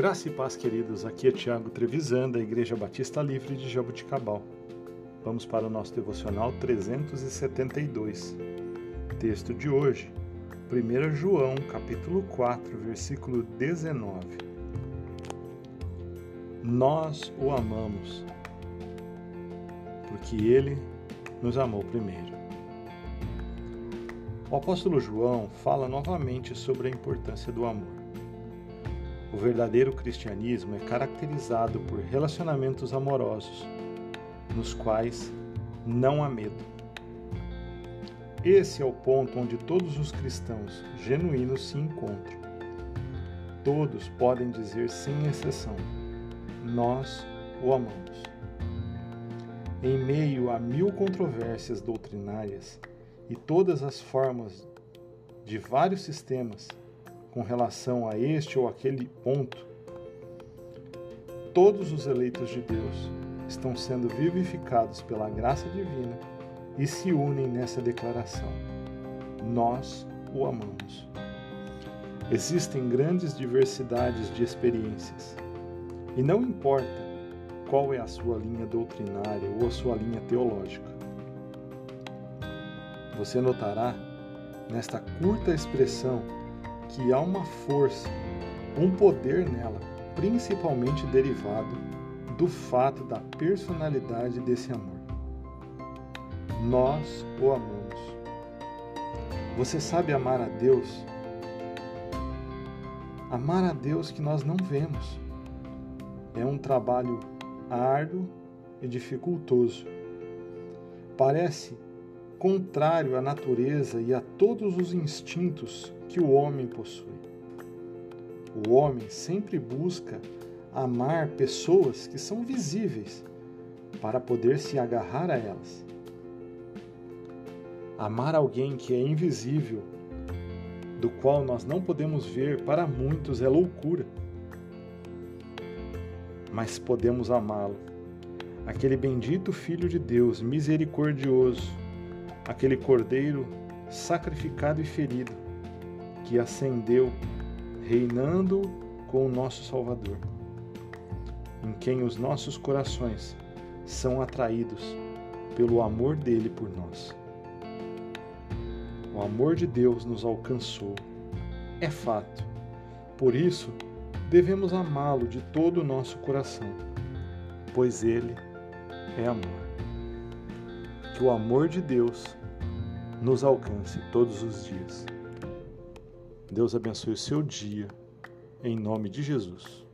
Graça e paz, queridos. Aqui é Tiago Trevisan, da Igreja Batista Livre de Jabuticabal. Vamos para o nosso devocional 372. Texto de hoje, 1 João, capítulo 4, versículo 19. Nós o amamos, porque ele nos amou primeiro. O apóstolo João fala novamente sobre a importância do amor. O verdadeiro cristianismo é caracterizado por relacionamentos amorosos, nos quais não há medo. Esse é o ponto onde todos os cristãos genuínos se encontram. Todos podem dizer sem exceção: Nós o amamos. Em meio a mil controvérsias doutrinárias e todas as formas de vários sistemas, com relação a este ou aquele ponto, todos os eleitos de Deus estão sendo vivificados pela graça divina e se unem nessa declaração: Nós o amamos. Existem grandes diversidades de experiências, e não importa qual é a sua linha doutrinária ou a sua linha teológica. Você notará nesta curta expressão que há uma força, um poder nela, principalmente derivado do fato da personalidade desse amor. Nós o amamos. Você sabe amar a Deus? Amar a Deus que nós não vemos. É um trabalho árduo e dificultoso. Parece contrário à natureza e a todos os instintos que o homem possui. O homem sempre busca amar pessoas que são visíveis para poder se agarrar a elas. Amar alguém que é invisível, do qual nós não podemos ver, para muitos é loucura. Mas podemos amá-lo, aquele bendito Filho de Deus, misericordioso, aquele cordeiro sacrificado e ferido, que ascendeu, reinando com o nosso Salvador, em quem os nossos corações são atraídos pelo amor dele por nós. O amor de Deus nos alcançou, é fato. Por isso, devemos amá-lo de todo o nosso coração, pois ele é amor que o amor de Deus nos alcance todos os dias. Deus abençoe o seu dia, em nome de Jesus.